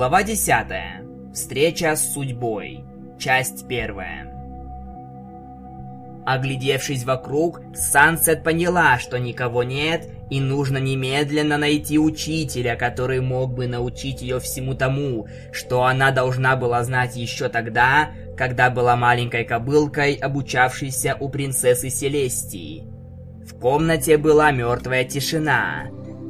Глава 10. Встреча с судьбой. Часть первая. Оглядевшись вокруг, Сансет поняла, что никого нет, и нужно немедленно найти учителя, который мог бы научить ее всему тому, что она должна была знать еще тогда, когда была маленькой кобылкой, обучавшейся у принцессы Селестии. В комнате была мертвая тишина.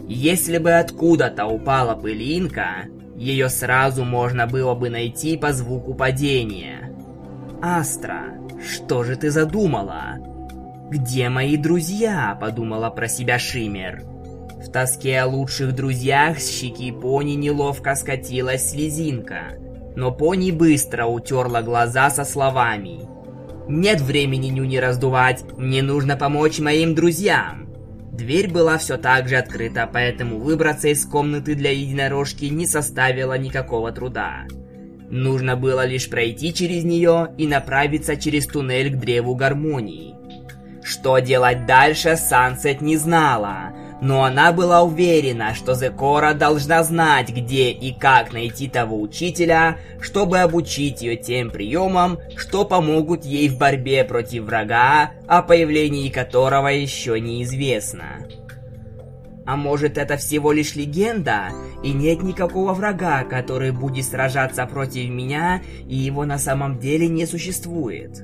Если бы откуда-то упала пылинка, ее сразу можно было бы найти по звуку падения. «Астра, что же ты задумала?» «Где мои друзья?» – подумала про себя Шиммер. В тоске о лучших друзьях с щеки пони неловко скатилась слезинка. Но пони быстро утерла глаза со словами. «Нет времени нюни раздувать, мне нужно помочь моим друзьям!» Дверь была все так же открыта, поэтому выбраться из комнаты для единорожки не составило никакого труда. Нужно было лишь пройти через нее и направиться через туннель к древу гармонии. Что делать дальше, Сансет не знала, но она была уверена, что Зекора должна знать, где и как найти того учителя, чтобы обучить ее тем приемам, что помогут ей в борьбе против врага, о появлении которого еще неизвестно. А может это всего лишь легенда, и нет никакого врага, который будет сражаться против меня, и его на самом деле не существует?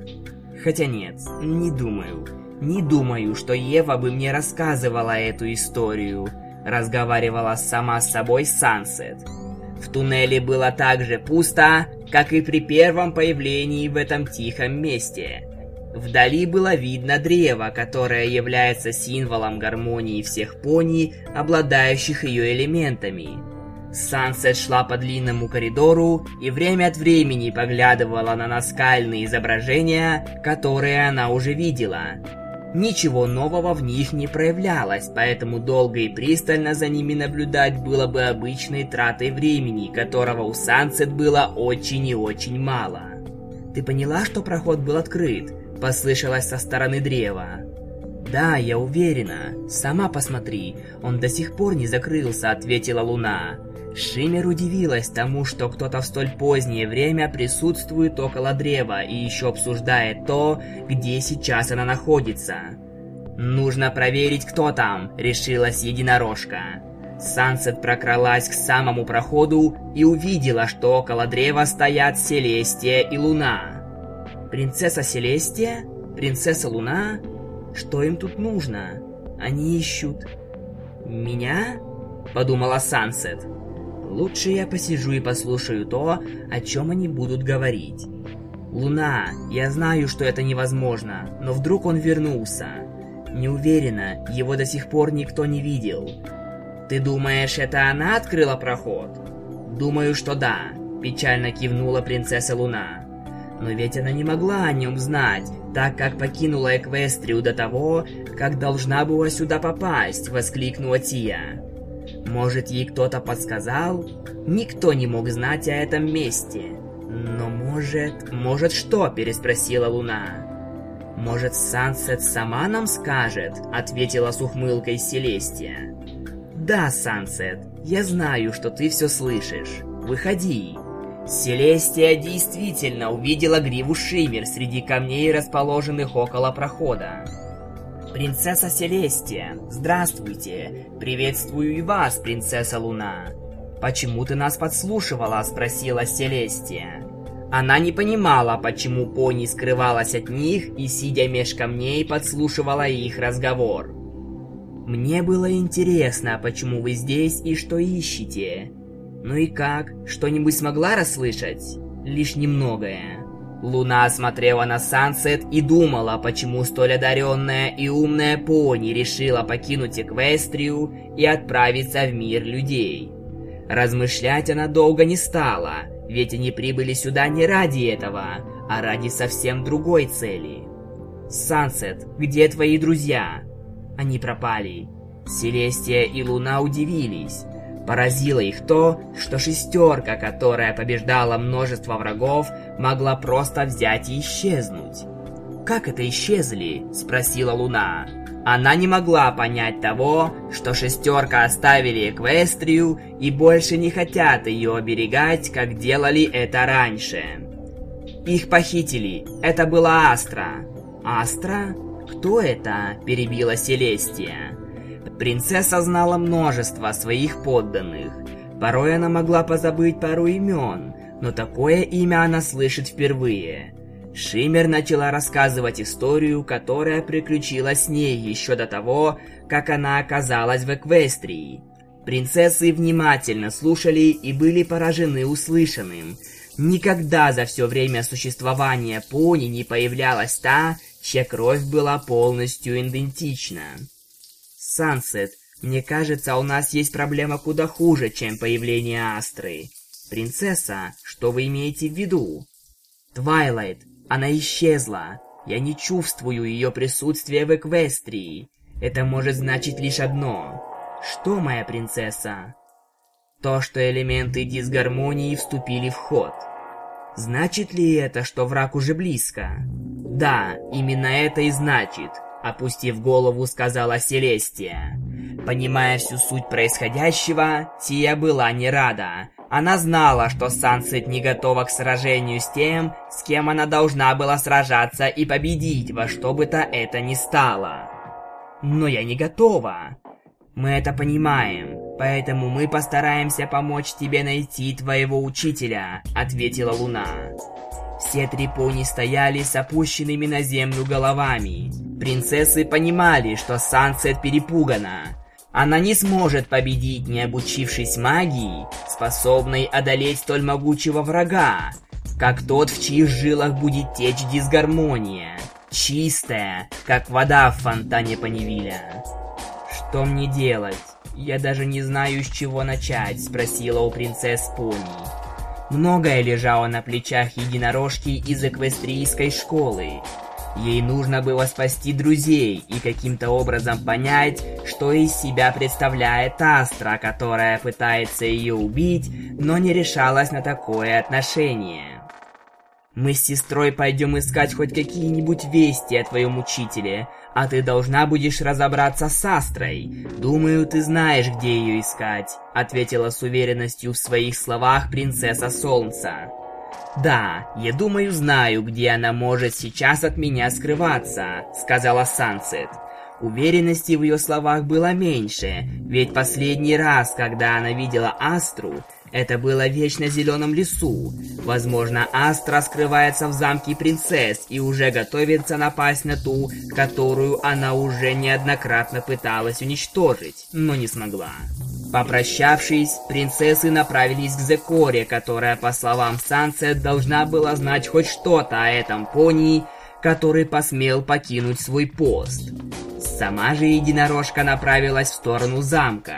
Хотя нет, не думаю. Не думаю, что Ева бы мне рассказывала эту историю. Разговаривала сама с собой Сансет. В туннеле было так же пусто, как и при первом появлении в этом тихом месте. Вдали было видно древо, которое является символом гармонии всех пони, обладающих ее элементами. Сансет шла по длинному коридору и время от времени поглядывала на наскальные изображения, которые она уже видела. Ничего нового в них не проявлялось, поэтому долго и пристально за ними наблюдать было бы обычной тратой времени, которого у Сансет было очень и очень мало. «Ты поняла, что проход был открыт?» – послышалось со стороны древа. «Да, я уверена. Сама посмотри, он до сих пор не закрылся», – ответила Луна. Шимер удивилась тому, что кто-то в столь позднее время присутствует около древа и еще обсуждает то, где сейчас она находится. «Нужно проверить, кто там», — решилась единорожка. Сансет прокралась к самому проходу и увидела, что около древа стоят Селестия и Луна. «Принцесса Селестия? Принцесса Луна? Что им тут нужно? Они ищут...» «Меня?» — подумала Сансет. Лучше я посижу и послушаю то, о чем они будут говорить. Луна, я знаю, что это невозможно, но вдруг он вернулся. Не уверена, его до сих пор никто не видел. Ты думаешь, это она открыла проход? Думаю, что да, печально кивнула принцесса Луна. Но ведь она не могла о нем знать, так как покинула Эквестрию до того, как должна была сюда попасть, воскликнула Тия. Может, ей кто-то подсказал? Никто не мог знать о этом месте. Но может... Может что? Переспросила Луна. Может, Сансет сама нам скажет? Ответила с ухмылкой Селестия. Да, Сансет, я знаю, что ты все слышишь. Выходи. Селестия действительно увидела гриву Шиммер среди камней, расположенных около прохода. «Принцесса Селестия, здравствуйте! Приветствую и вас, принцесса Луна!» «Почему ты нас подслушивала?» – спросила Селестия. Она не понимала, почему пони скрывалась от них и, сидя меж камней, подслушивала их разговор. «Мне было интересно, почему вы здесь и что ищете. Ну и как, что-нибудь смогла расслышать? Лишь немногое». Луна смотрела на Сансет и думала, почему столь одаренная и умная пони решила покинуть Эквестрию и отправиться в мир людей. Размышлять она долго не стала, ведь они прибыли сюда не ради этого, а ради совсем другой цели. «Сансет, где твои друзья?» Они пропали. Селестия и Луна удивились. Поразило их то, что шестерка, которая побеждала множество врагов, могла просто взять и исчезнуть. «Как это исчезли?» – спросила Луна. Она не могла понять того, что шестерка оставили Эквестрию и больше не хотят ее оберегать, как делали это раньше. Их похитили. Это была Астра. Астра? Кто это? Перебила Селестия. Принцесса знала множество своих подданных. Порой она могла позабыть пару имен, но такое имя она слышит впервые. Шиммер начала рассказывать историю, которая приключилась с ней еще до того, как она оказалась в Эквестрии. Принцессы внимательно слушали и были поражены услышанным. Никогда за все время существования пони не появлялась та, чья кровь была полностью идентична. Сансет, мне кажется, у нас есть проблема куда хуже, чем появление Астры. Принцесса, что вы имеете в виду? Твайлайт, она исчезла. Я не чувствую ее присутствия в Эквестрии. Это может значить лишь одно. Что, моя принцесса? То, что элементы дисгармонии вступили в ход. Значит ли это, что враг уже близко? Да, именно это и значит, опустив голову, сказала Селестия. Понимая всю суть происходящего, Тия была не рада. Она знала, что Сансет не готова к сражению с тем, с кем она должна была сражаться и победить во что бы то это ни стало. Но я не готова. Мы это понимаем, поэтому мы постараемся помочь тебе найти твоего учителя, ответила Луна. Все три пони стояли с опущенными на землю головами. Принцессы понимали, что Сансет перепугана. Она не сможет победить, не обучившись магии, способной одолеть столь могучего врага, как тот, в чьих жилах будет течь дисгармония, чистая, как вода в фонтане Панивиля. «Что мне делать? Я даже не знаю, с чего начать», — спросила у принцесс Пони. Многое лежало на плечах единорожки из эквестрийской школы, Ей нужно было спасти друзей и каким-то образом понять, что из себя представляет Астра, которая пытается ее убить, но не решалась на такое отношение. Мы с сестрой пойдем искать хоть какие-нибудь вести о твоем учителе, а ты должна будешь разобраться с Астрой. Думаю, ты знаешь, где ее искать», — ответила с уверенностью в своих словах принцесса Солнца. «Да, я думаю, знаю, где она может сейчас от меня скрываться», — сказала Сансет. Уверенности в ее словах было меньше, ведь последний раз, когда она видела Астру, это было в вечно зеленом лесу. Возможно, Астра скрывается в замке принцесс и уже готовится напасть на ту, которую она уже неоднократно пыталась уничтожить, но не смогла. Попрощавшись, принцессы направились к Зекоре, которая, по словам Сансет, должна была знать хоть что-то о этом пони, который посмел покинуть свой пост. Сама же единорожка направилась в сторону замка,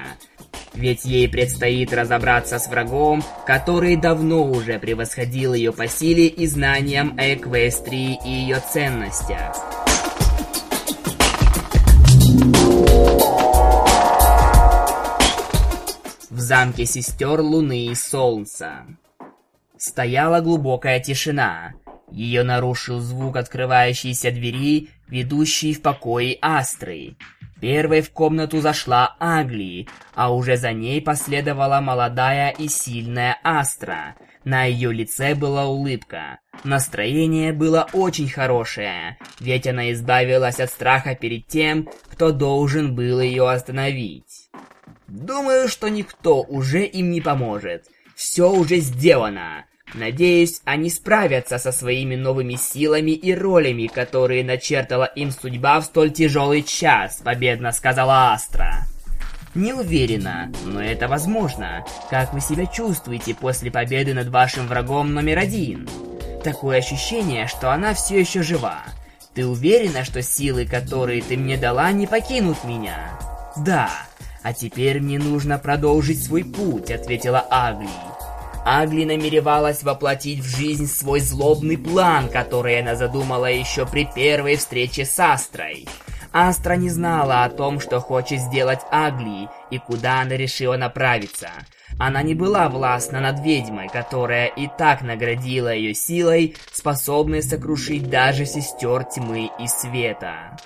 ведь ей предстоит разобраться с врагом, который давно уже превосходил ее по силе и знаниям о Эквестрии и ее ценностях. Замке сестер Луны и Солнца. Стояла глубокая тишина. Ее нарушил звук открывающейся двери, ведущей в покои Астры. Первой в комнату зашла Агли, а уже за ней последовала молодая и сильная Астра. На ее лице была улыбка. Настроение было очень хорошее, ведь она избавилась от страха перед тем, кто должен был ее остановить. Думаю, что никто уже им не поможет. Все уже сделано. Надеюсь, они справятся со своими новыми силами и ролями, которые начертала им судьба в столь тяжелый час, победно сказала Астра. Не уверена, но это возможно. Как вы себя чувствуете после победы над вашим врагом номер один? Такое ощущение, что она все еще жива. Ты уверена, что силы, которые ты мне дала, не покинут меня? Да. «А теперь мне нужно продолжить свой путь», — ответила Агли. Агли намеревалась воплотить в жизнь свой злобный план, который она задумала еще при первой встрече с Астрой. Астра не знала о том, что хочет сделать Агли и куда она решила направиться. Она не была властна над ведьмой, которая и так наградила ее силой, способной сокрушить даже сестер тьмы и света.